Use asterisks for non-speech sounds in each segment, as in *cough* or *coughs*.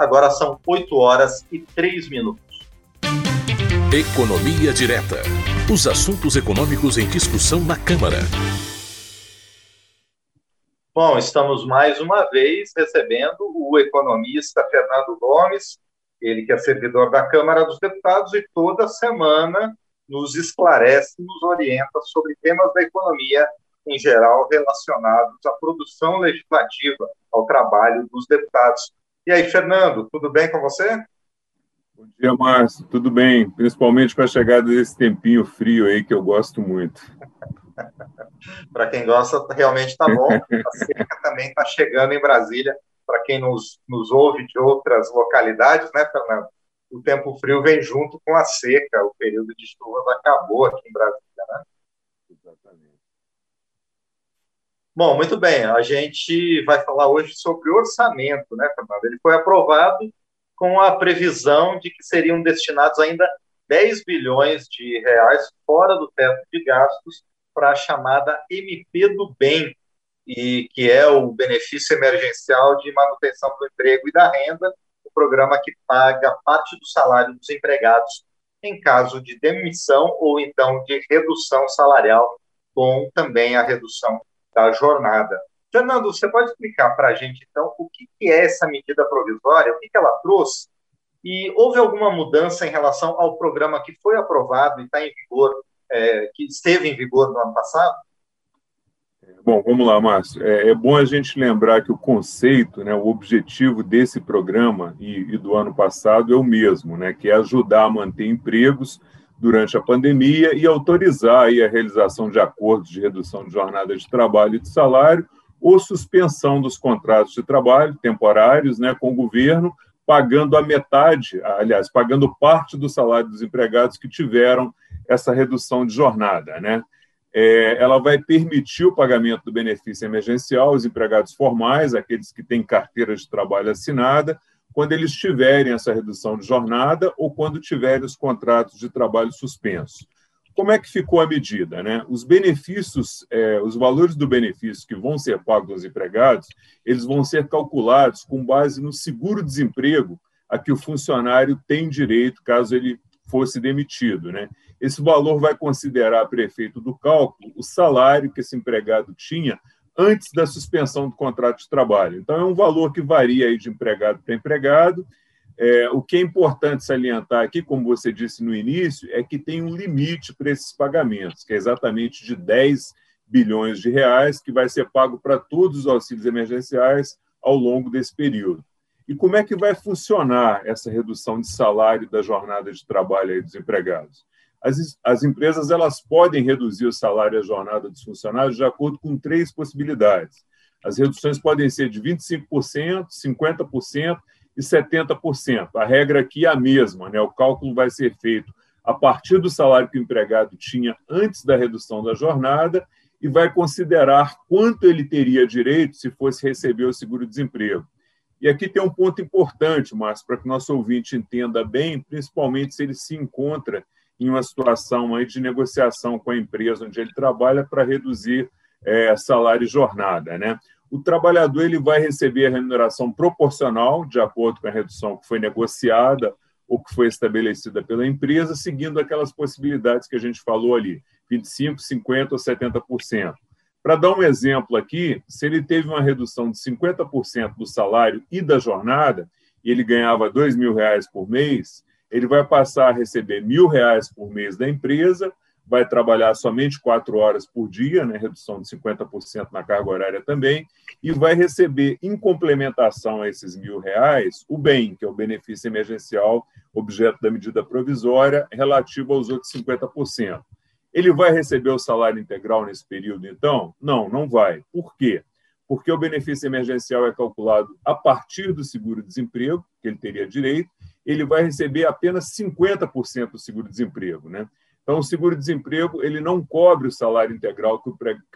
Agora são 8 horas e 3 minutos. Economia Direta. Os assuntos econômicos em discussão na Câmara. Bom, estamos mais uma vez recebendo o economista Fernando Gomes, ele que é servidor da Câmara dos Deputados e toda semana nos esclarece, nos orienta sobre temas da economia em geral relacionados à produção legislativa, ao trabalho dos deputados. E aí, Fernando, tudo bem com você? Bom dia, Márcio. Tudo bem, principalmente com a chegada desse tempinho frio aí que eu gosto muito. *laughs* Para quem gosta, realmente está bom. *laughs* A seca também está chegando em Brasília. Para quem nos, nos ouve de outras localidades, né, Fernando? O tempo frio vem junto com a seca. O período de chuvas acabou aqui em Brasília, né? Exatamente. Bom, muito bem. A gente vai falar hoje sobre orçamento, né, Fernando? Ele foi aprovado com a previsão de que seriam destinados ainda 10 bilhões de reais fora do teto de gastos para a chamada MP do Bem, e que é o benefício emergencial de manutenção do emprego e da renda, o programa que paga parte do salário dos empregados em caso de demissão ou então de redução salarial, com também a redução da jornada. Fernando, você pode explicar para a gente, então, o que, é essa medida provisória, o que, ela trouxe? E houve alguma mudança em relação ao programa que foi aprovado e está em vigor, é, que esteve em vigor no ano passado? Bom, vamos lá, Márcio. É, é, bom a gente lembrar que o conceito, né, o objetivo desse programa e, e, do ano passado é o mesmo, né, que é ajudar a manter empregos durante a pandemia e autorizar a realização de acordos de redução de jornada de trabalho e de salário ou suspensão dos contratos de trabalho temporários né, com o governo, pagando a metade, aliás, pagando parte do salário dos empregados que tiveram essa redução de jornada. Né? É, ela vai permitir o pagamento do benefício emergencial aos empregados formais, aqueles que têm carteira de trabalho assinada, quando eles tiverem essa redução de jornada ou quando tiverem os contratos de trabalho suspensos. Como é que ficou a medida? Né? Os benefícios, é, os valores do benefício que vão ser pagos aos empregados, eles vão ser calculados com base no seguro-desemprego a que o funcionário tem direito caso ele fosse demitido. Né? Esse valor vai considerar, para efeito do cálculo, o salário que esse empregado tinha antes da suspensão do contrato de trabalho. Então, é um valor que varia aí de empregado para empregado. É, o que é importante salientar aqui, como você disse no início, é que tem um limite para esses pagamentos, que é exatamente de 10 bilhões de reais, que vai ser pago para todos os auxílios emergenciais ao longo desse período. E como é que vai funcionar essa redução de salário da jornada de trabalho aí dos empregados? As, as empresas elas podem reduzir o salário e a jornada dos funcionários de acordo com três possibilidades. As reduções podem ser de 25%, 50% e 70%. A regra aqui é a mesma, né? o cálculo vai ser feito a partir do salário que o empregado tinha antes da redução da jornada e vai considerar quanto ele teria direito se fosse receber o seguro-desemprego. E aqui tem um ponto importante, Márcio, para que nosso ouvinte entenda bem, principalmente se ele se encontra em uma situação aí de negociação com a empresa onde ele trabalha para reduzir é, salário e jornada. Né? O trabalhador ele vai receber a remuneração proporcional, de acordo com a redução que foi negociada ou que foi estabelecida pela empresa, seguindo aquelas possibilidades que a gente falou ali, 25%, 50% ou 70%. Para dar um exemplo aqui, se ele teve uma redução de 50% do salário e da jornada, e ele ganhava 2 mil reais por mês, ele vai passar a receber mil reais por mês da empresa, vai trabalhar somente quatro horas por dia, né, redução de 50% na carga horária também, e vai receber, em complementação a esses mil reais, o bem, que é o benefício emergencial, objeto da medida provisória, relativo aos outros 50%. Ele vai receber o salário integral nesse período, então? Não, não vai. Por quê? Porque o benefício emergencial é calculado a partir do seguro-desemprego, que ele teria direito, ele vai receber apenas 50% do seguro-desemprego. Né? Então, o seguro-desemprego ele não cobre o salário integral que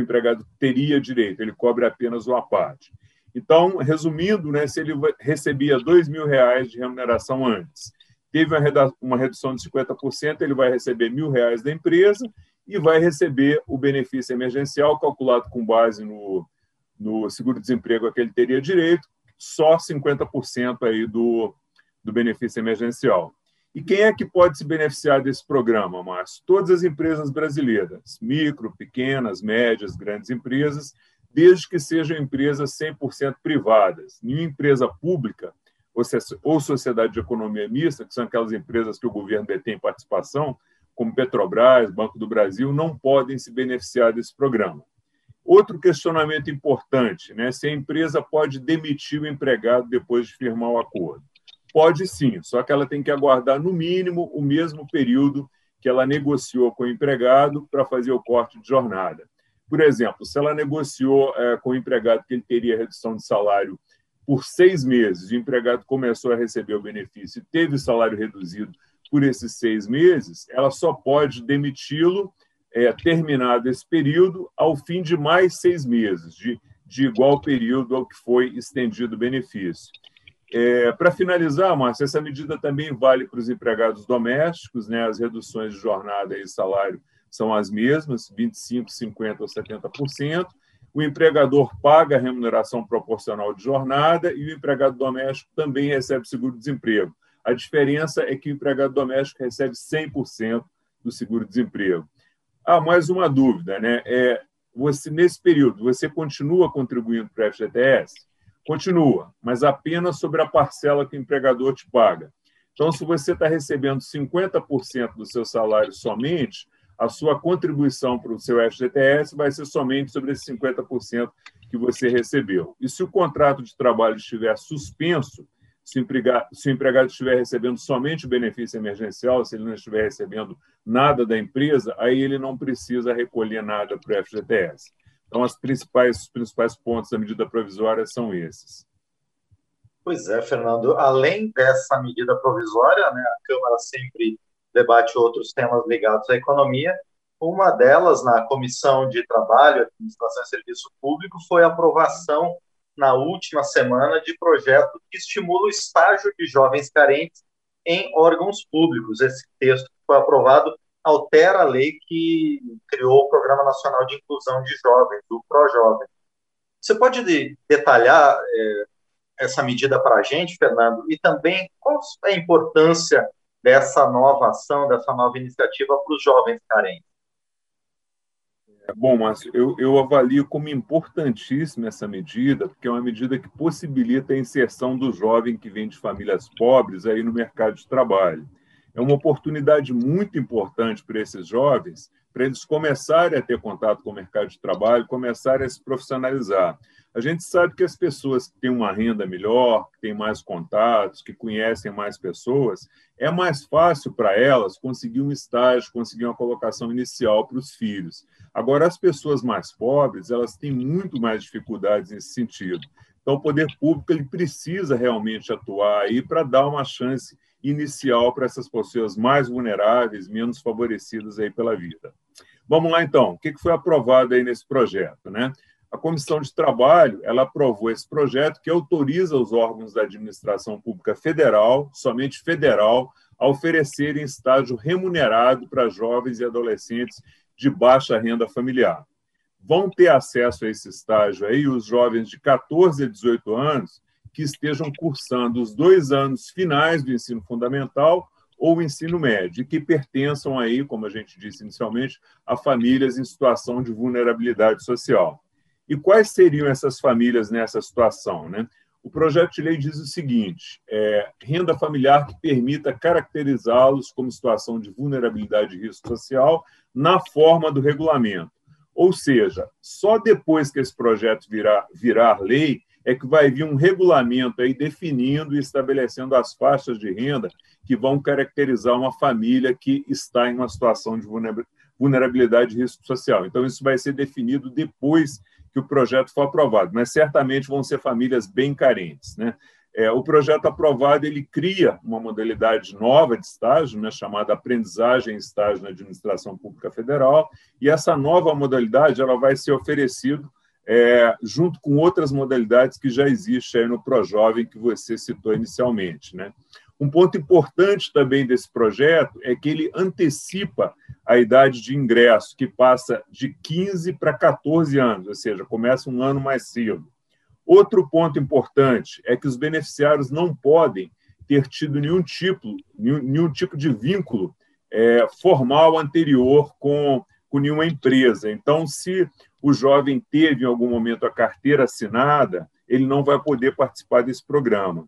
o empregado teria direito, ele cobre apenas uma parte. Então, resumindo, né, se ele recebia R$ mil reais de remuneração antes, teve uma redução de 50%, ele vai receber mil reais da empresa e vai receber o benefício emergencial calculado com base no, no seguro-desemprego a que ele teria direito, só 50% aí do, do benefício emergencial. E quem é que pode se beneficiar desse programa, Márcio? Todas as empresas brasileiras, micro, pequenas, médias, grandes empresas, desde que sejam empresas 100% privadas. Nenhuma empresa pública ou sociedade de economia mista, que são aquelas empresas que o governo detém participação, como Petrobras, Banco do Brasil, não podem se beneficiar desse programa. Outro questionamento importante, né? Se a empresa pode demitir o empregado depois de firmar o acordo. Pode sim, só que ela tem que aguardar, no mínimo, o mesmo período que ela negociou com o empregado para fazer o corte de jornada. Por exemplo, se ela negociou é, com o empregado que ele teria redução de salário por seis meses, o empregado começou a receber o benefício e teve o salário reduzido por esses seis meses, ela só pode demiti-lo, é, terminado esse período, ao fim de mais seis meses, de, de igual período ao que foi estendido o benefício. É, Para finalizar, Márcio, essa medida também vale para os empregados domésticos, né? as reduções de jornada e salário são as mesmas, 25%, 50% ou 70%. O empregador paga a remuneração proporcional de jornada e o empregado doméstico também recebe seguro-desemprego. A diferença é que o empregado doméstico recebe 100% do seguro-desemprego. Ah, mais uma dúvida, né? É, você, nesse período, você continua contribuindo para o FGTS? Continua, mas apenas sobre a parcela que o empregador te paga. Então, se você está recebendo 50% do seu salário somente, a sua contribuição para o seu FGTS vai ser somente sobre esses 50% que você recebeu. E se o contrato de trabalho estiver suspenso, se o, empregado, se o empregado estiver recebendo somente o benefício emergencial, se ele não estiver recebendo nada da empresa, aí ele não precisa recolher nada para o FGTS. Então, as principais, os principais pontos da medida provisória são esses. Pois é, Fernando. Além dessa medida provisória, né, a Câmara sempre debate outros temas ligados à economia. Uma delas, na Comissão de Trabalho, Administração e Serviço Público, foi a aprovação na última semana de projeto que estimula o estágio de jovens carentes em órgãos públicos. Esse texto que foi aprovado altera a lei que criou o Programa Nacional de Inclusão de Jovens, o ProJovem. Você pode detalhar é, essa medida para a gente, Fernando, e também qual é a importância dessa nova ação, dessa nova iniciativa para os jovens carentes? É, bom, Márcio, eu, eu avalio como importantíssima essa medida, porque é uma medida que possibilita a inserção do jovem que vem de famílias pobres aí no mercado de trabalho. É uma oportunidade muito importante para esses jovens, para eles começarem a ter contato com o mercado de trabalho, começarem a se profissionalizar. A gente sabe que as pessoas que têm uma renda melhor, que têm mais contatos, que conhecem mais pessoas, é mais fácil para elas conseguir um estágio, conseguir uma colocação inicial para os filhos. Agora, as pessoas mais pobres, elas têm muito mais dificuldades nesse sentido. Então, o poder público ele precisa realmente atuar aí para dar uma chance inicial para essas pessoas mais vulneráveis, menos favorecidas aí pela vida. Vamos lá, então. O que foi aprovado aí nesse projeto? Né? A Comissão de Trabalho ela aprovou esse projeto que autoriza os órgãos da administração pública federal, somente federal, a oferecerem estágio remunerado para jovens e adolescentes de baixa renda familiar. Vão ter acesso a esse estágio aí os jovens de 14 a 18 anos que estejam cursando os dois anos finais do ensino fundamental ou ensino médio, e que pertençam aí, como a gente disse inicialmente, a famílias em situação de vulnerabilidade social. E quais seriam essas famílias nessa situação? Né? O projeto de lei diz o seguinte: é, renda familiar que permita caracterizá-los como situação de vulnerabilidade e risco social na forma do regulamento. Ou seja, só depois que esse projeto virar, virar lei é que vai vir um regulamento aí definindo e estabelecendo as faixas de renda que vão caracterizar uma família que está em uma situação de vulnerabilidade e risco social. Então, isso vai ser definido depois que o projeto for aprovado, mas certamente vão ser famílias bem carentes. Né? É, o projeto aprovado ele cria uma modalidade nova de estágio, né, chamada aprendizagem em estágio na administração pública federal, e essa nova modalidade ela vai ser oferecida é, junto com outras modalidades que já existem aí no ProJovem que você citou inicialmente. Né? Um ponto importante também desse projeto é que ele antecipa a idade de ingresso, que passa de 15 para 14 anos, ou seja, começa um ano mais cedo. Outro ponto importante é que os beneficiários não podem ter tido nenhum tipo, nenhum, nenhum tipo de vínculo é, formal anterior com, com nenhuma empresa. Então, se o jovem teve em algum momento a carteira assinada, ele não vai poder participar desse programa.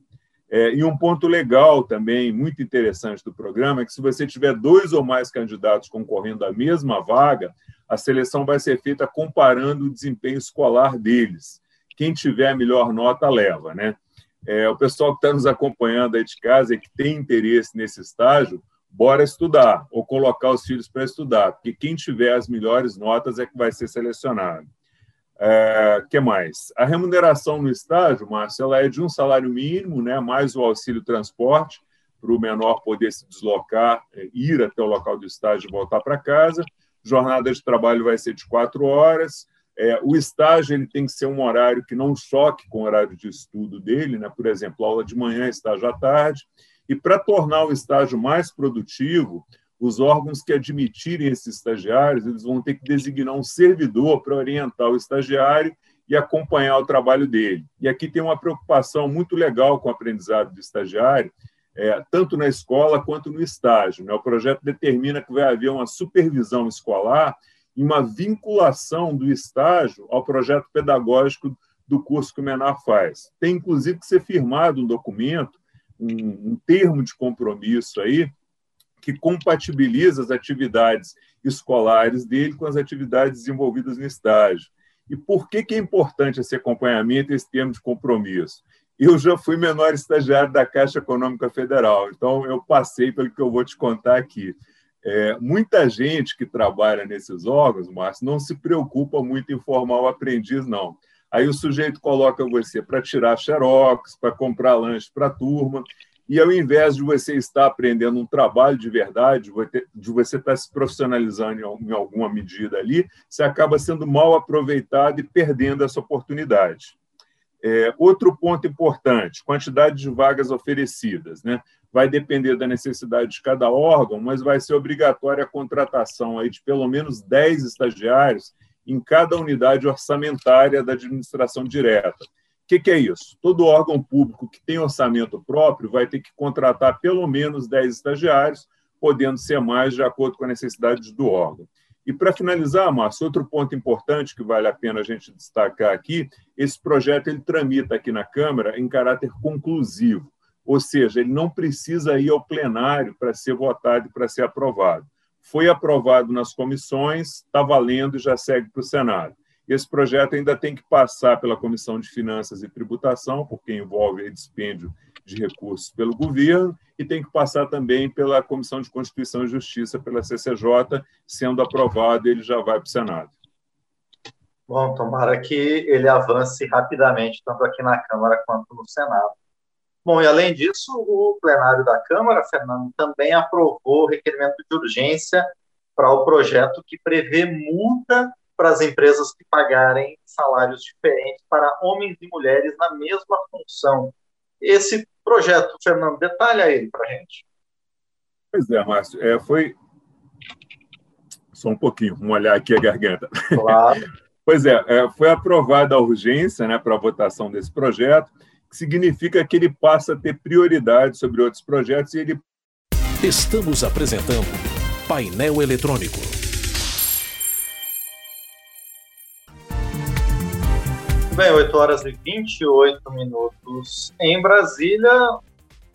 É, e um ponto legal também, muito interessante do programa, é que se você tiver dois ou mais candidatos concorrendo à mesma vaga, a seleção vai ser feita comparando o desempenho escolar deles. Quem tiver a melhor nota leva, né? É, o pessoal que está nos acompanhando aí de casa e que tem interesse nesse estágio, bora estudar ou colocar os filhos para estudar, porque quem tiver as melhores notas é que vai ser selecionado. É, que mais? A remuneração no estágio, Márcio, ela é de um salário mínimo, né, mais o auxílio transporte, para o menor poder se deslocar, é, ir até o local do estágio e voltar para casa. Jornada de trabalho vai ser de quatro horas. É, o estágio ele tem que ser um horário que não choque com o horário de estudo dele, né? por exemplo, aula de manhã, estágio à tarde. E para tornar o estágio mais produtivo, os órgãos que admitirem esses estagiários, eles vão ter que designar um servidor para orientar o estagiário e acompanhar o trabalho dele. E aqui tem uma preocupação muito legal com o aprendizado do estagiário, é, tanto na escola quanto no estágio. Né? O projeto determina que vai haver uma supervisão escolar e uma vinculação do estágio ao projeto pedagógico do curso que o menor faz. Tem, inclusive, que ser firmado um documento, um, um termo de compromisso aí, que compatibiliza as atividades escolares dele com as atividades desenvolvidas no estágio. E por que, que é importante esse acompanhamento, esse termo de compromisso? Eu já fui menor estagiário da Caixa Econômica Federal, então eu passei pelo que eu vou te contar aqui. É, muita gente que trabalha nesses órgãos, Márcio, não se preocupa muito em formar o aprendiz, não. Aí o sujeito coloca você para tirar xerox, para comprar lanche para a turma, e ao invés de você estar aprendendo um trabalho de verdade, de você estar se profissionalizando em alguma medida ali, você acaba sendo mal aproveitado e perdendo essa oportunidade. É, outro ponto importante: quantidade de vagas oferecidas. Né? Vai depender da necessidade de cada órgão, mas vai ser obrigatória a contratação aí de pelo menos 10 estagiários em cada unidade orçamentária da administração direta que, que é isso? Todo órgão público que tem orçamento próprio vai ter que contratar pelo menos 10 estagiários, podendo ser mais de acordo com a necessidade do órgão. E para finalizar, Márcio, outro ponto importante que vale a pena a gente destacar aqui, esse projeto ele tramita aqui na Câmara em caráter conclusivo, ou seja, ele não precisa ir ao plenário para ser votado e para ser aprovado. Foi aprovado nas comissões, está valendo e já segue para o Senado. Esse projeto ainda tem que passar pela Comissão de Finanças e Tributação, porque envolve dispêndio de recursos pelo governo, e tem que passar também pela Comissão de Constituição e Justiça, pela CCJ, sendo aprovado, ele já vai para o Senado. Bom, tomara que ele avance rapidamente, tanto aqui na Câmara quanto no Senado. Bom, e além disso, o plenário da Câmara, Fernando, também aprovou o requerimento de urgência para o projeto que prevê multa para as empresas que pagarem salários diferentes para homens e mulheres na mesma função. Esse projeto, Fernando, detalha ele para a gente. Pois é, Márcio. É, foi. Só um pouquinho, vamos olhar aqui a garganta. Claro. *laughs* pois é, é, foi aprovada a urgência né, para a votação desse projeto, significa que ele passa a ter prioridade sobre outros projetos e ele. Estamos apresentando Painel Eletrônico. bem, 8 horas e 28 minutos em Brasília.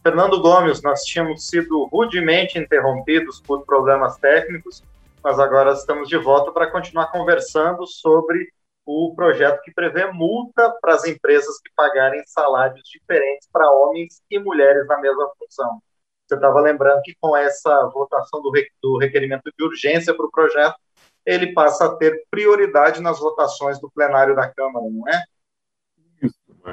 Fernando Gomes, nós tínhamos sido rudemente interrompidos por problemas técnicos, mas agora estamos de volta para continuar conversando sobre o projeto que prevê multa para as empresas que pagarem salários diferentes para homens e mulheres na mesma função. Você estava lembrando que com essa votação do, do requerimento de urgência para o projeto, ele passa a ter prioridade nas votações do plenário da Câmara, não é?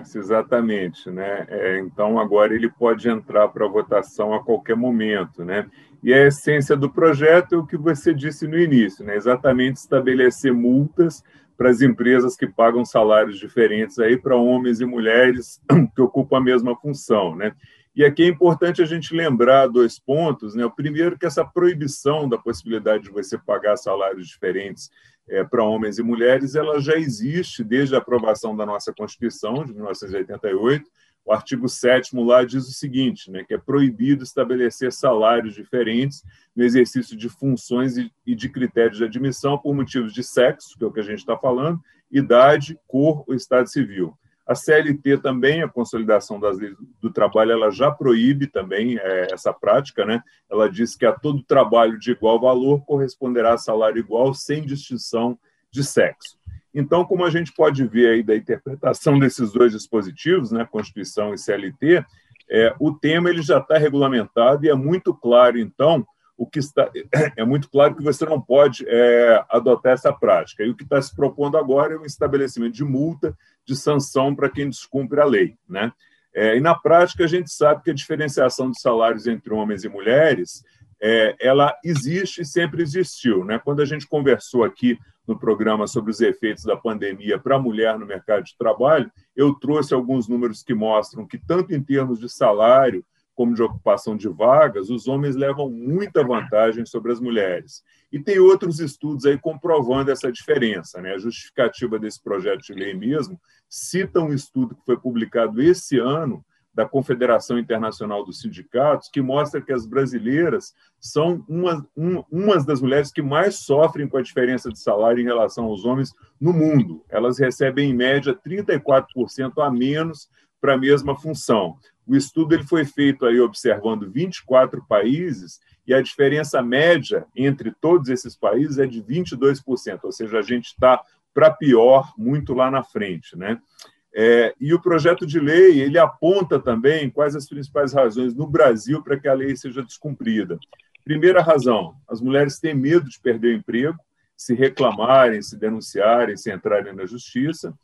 Isso, exatamente. Né? É, então, agora ele pode entrar para votação a qualquer momento. Né? E a essência do projeto é o que você disse no início, né? exatamente estabelecer multas para as empresas que pagam salários diferentes aí para homens e mulheres *clears throat* que ocupam a mesma função. Né? E aqui é importante a gente lembrar dois pontos. Né? O primeiro, que essa proibição da possibilidade de você pagar salários diferentes é, para homens e mulheres, ela já existe desde a aprovação da nossa Constituição, de 1988. O artigo 7 lá diz o seguinte, né, que é proibido estabelecer salários diferentes no exercício de funções e de critérios de admissão por motivos de sexo, que é o que a gente está falando, idade, cor ou estado civil. A CLT também, a consolidação das leis do trabalho, ela já proíbe também é, essa prática, né? Ela diz que a todo trabalho de igual valor corresponderá a salário igual, sem distinção de sexo. Então, como a gente pode ver aí da interpretação desses dois dispositivos, né, Constituição e CLT, é, o tema ele já está regulamentado e é muito claro, então, o que está *coughs* é muito claro que você não pode é, adotar essa prática. E o que está se propondo agora é o estabelecimento de multa, de sanção para quem descumpre a lei, né? É, e na prática a gente sabe que a diferenciação de salários entre homens e mulheres é, ela existe e sempre existiu, né? Quando a gente conversou aqui no programa sobre os efeitos da pandemia para a mulher no mercado de trabalho, eu trouxe alguns números que mostram que tanto em termos de salário como de ocupação de vagas, os homens levam muita vantagem sobre as mulheres. E tem outros estudos aí comprovando essa diferença. Né? A justificativa desse projeto de lei mesmo cita um estudo que foi publicado esse ano da Confederação Internacional dos Sindicatos, que mostra que as brasileiras são uma, uma, umas das mulheres que mais sofrem com a diferença de salário em relação aos homens no mundo. Elas recebem, em média, 34% a menos para a mesma função. O estudo ele foi feito aí observando 24 países e a diferença média entre todos esses países é de 22%, ou seja, a gente está para pior muito lá na frente, né? É, e o projeto de lei ele aponta também quais as principais razões no Brasil para que a lei seja descumprida. Primeira razão: as mulheres têm medo de perder o emprego, se reclamarem, se denunciarem, se entrarem na justiça.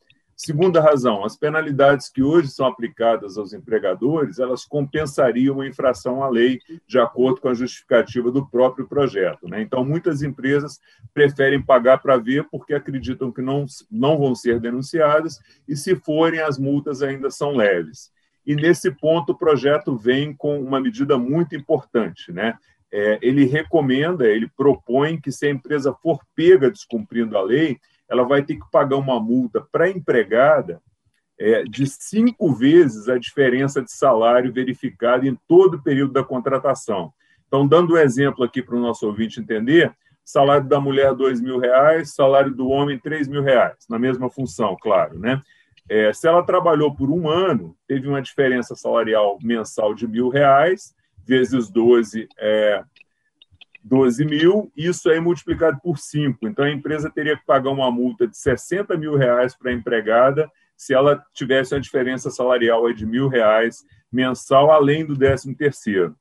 Segunda razão, as penalidades que hoje são aplicadas aos empregadores, elas compensariam a infração à lei, de acordo com a justificativa do próprio projeto. Né? Então, muitas empresas preferem pagar para ver porque acreditam que não, não vão ser denunciadas e, se forem, as multas ainda são leves. E, nesse ponto, o projeto vem com uma medida muito importante. Né? É, ele recomenda, ele propõe que, se a empresa for pega descumprindo a lei, ela vai ter que pagar uma multa para a empregada é, de cinco vezes a diferença de salário verificada em todo o período da contratação. Então, dando um exemplo aqui para o nosso ouvinte entender, salário da mulher dois mil reais, salário do homem três mil reais, na mesma função, claro, né? É, se ela trabalhou por um ano, teve uma diferença salarial mensal de mil reais, vezes 12 é, 12 mil, isso aí multiplicado por 5. Então, a empresa teria que pagar uma multa de 60 mil reais para a empregada se ela tivesse uma diferença salarial de mil reais mensal, além do 13 terceiro.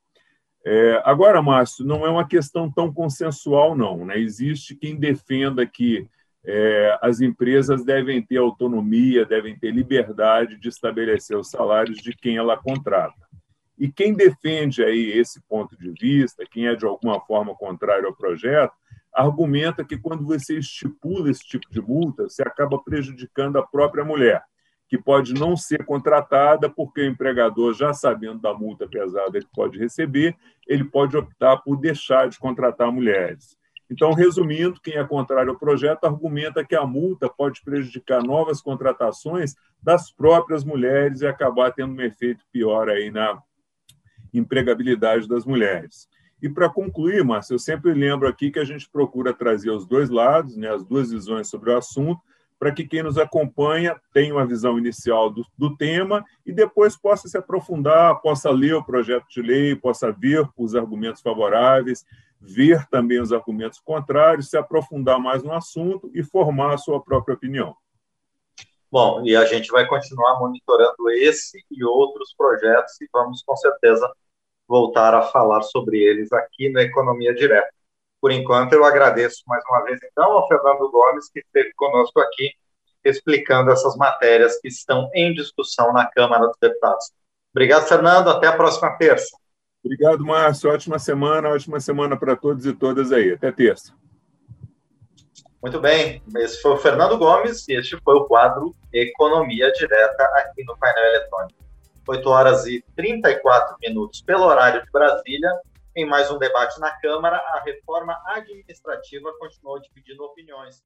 É, agora, Márcio, não é uma questão tão consensual, não. Né? Existe quem defenda que é, as empresas devem ter autonomia, devem ter liberdade de estabelecer os salários de quem ela contrata. E quem defende aí esse ponto de vista, quem é de alguma forma contrário ao projeto, argumenta que quando você estipula esse tipo de multa, você acaba prejudicando a própria mulher, que pode não ser contratada porque o empregador, já sabendo da multa pesada que pode receber, ele pode optar por deixar de contratar mulheres. Então, resumindo, quem é contrário ao projeto argumenta que a multa pode prejudicar novas contratações das próprias mulheres e acabar tendo um efeito pior aí na empregabilidade das mulheres. E para concluir, Márcio, eu sempre lembro aqui que a gente procura trazer os dois lados, né, as duas visões sobre o assunto, para que quem nos acompanha tenha uma visão inicial do, do, tema e depois possa se aprofundar, possa ler o projeto de lei, possa ver os argumentos favoráveis, ver também os argumentos contrários, se aprofundar mais no assunto e formar a sua própria opinião. Bom, e a gente vai continuar monitorando esse e outros projetos e vamos com certeza voltar a falar sobre eles aqui na Economia Direta. Por enquanto, eu agradeço mais uma vez, então, ao Fernando Gomes, que esteve conosco aqui, explicando essas matérias que estão em discussão na Câmara dos Deputados. Obrigado, Fernando. Até a próxima terça. Obrigado, Márcio. Ótima semana, ótima semana para todos e todas aí. Até terça. Muito bem, esse foi o Fernando Gomes e este foi o quadro Economia Direta aqui no painel eletrônico. 8 horas e 34 minutos pelo horário de Brasília. Em mais um debate na Câmara, a reforma administrativa continuou dividindo opiniões.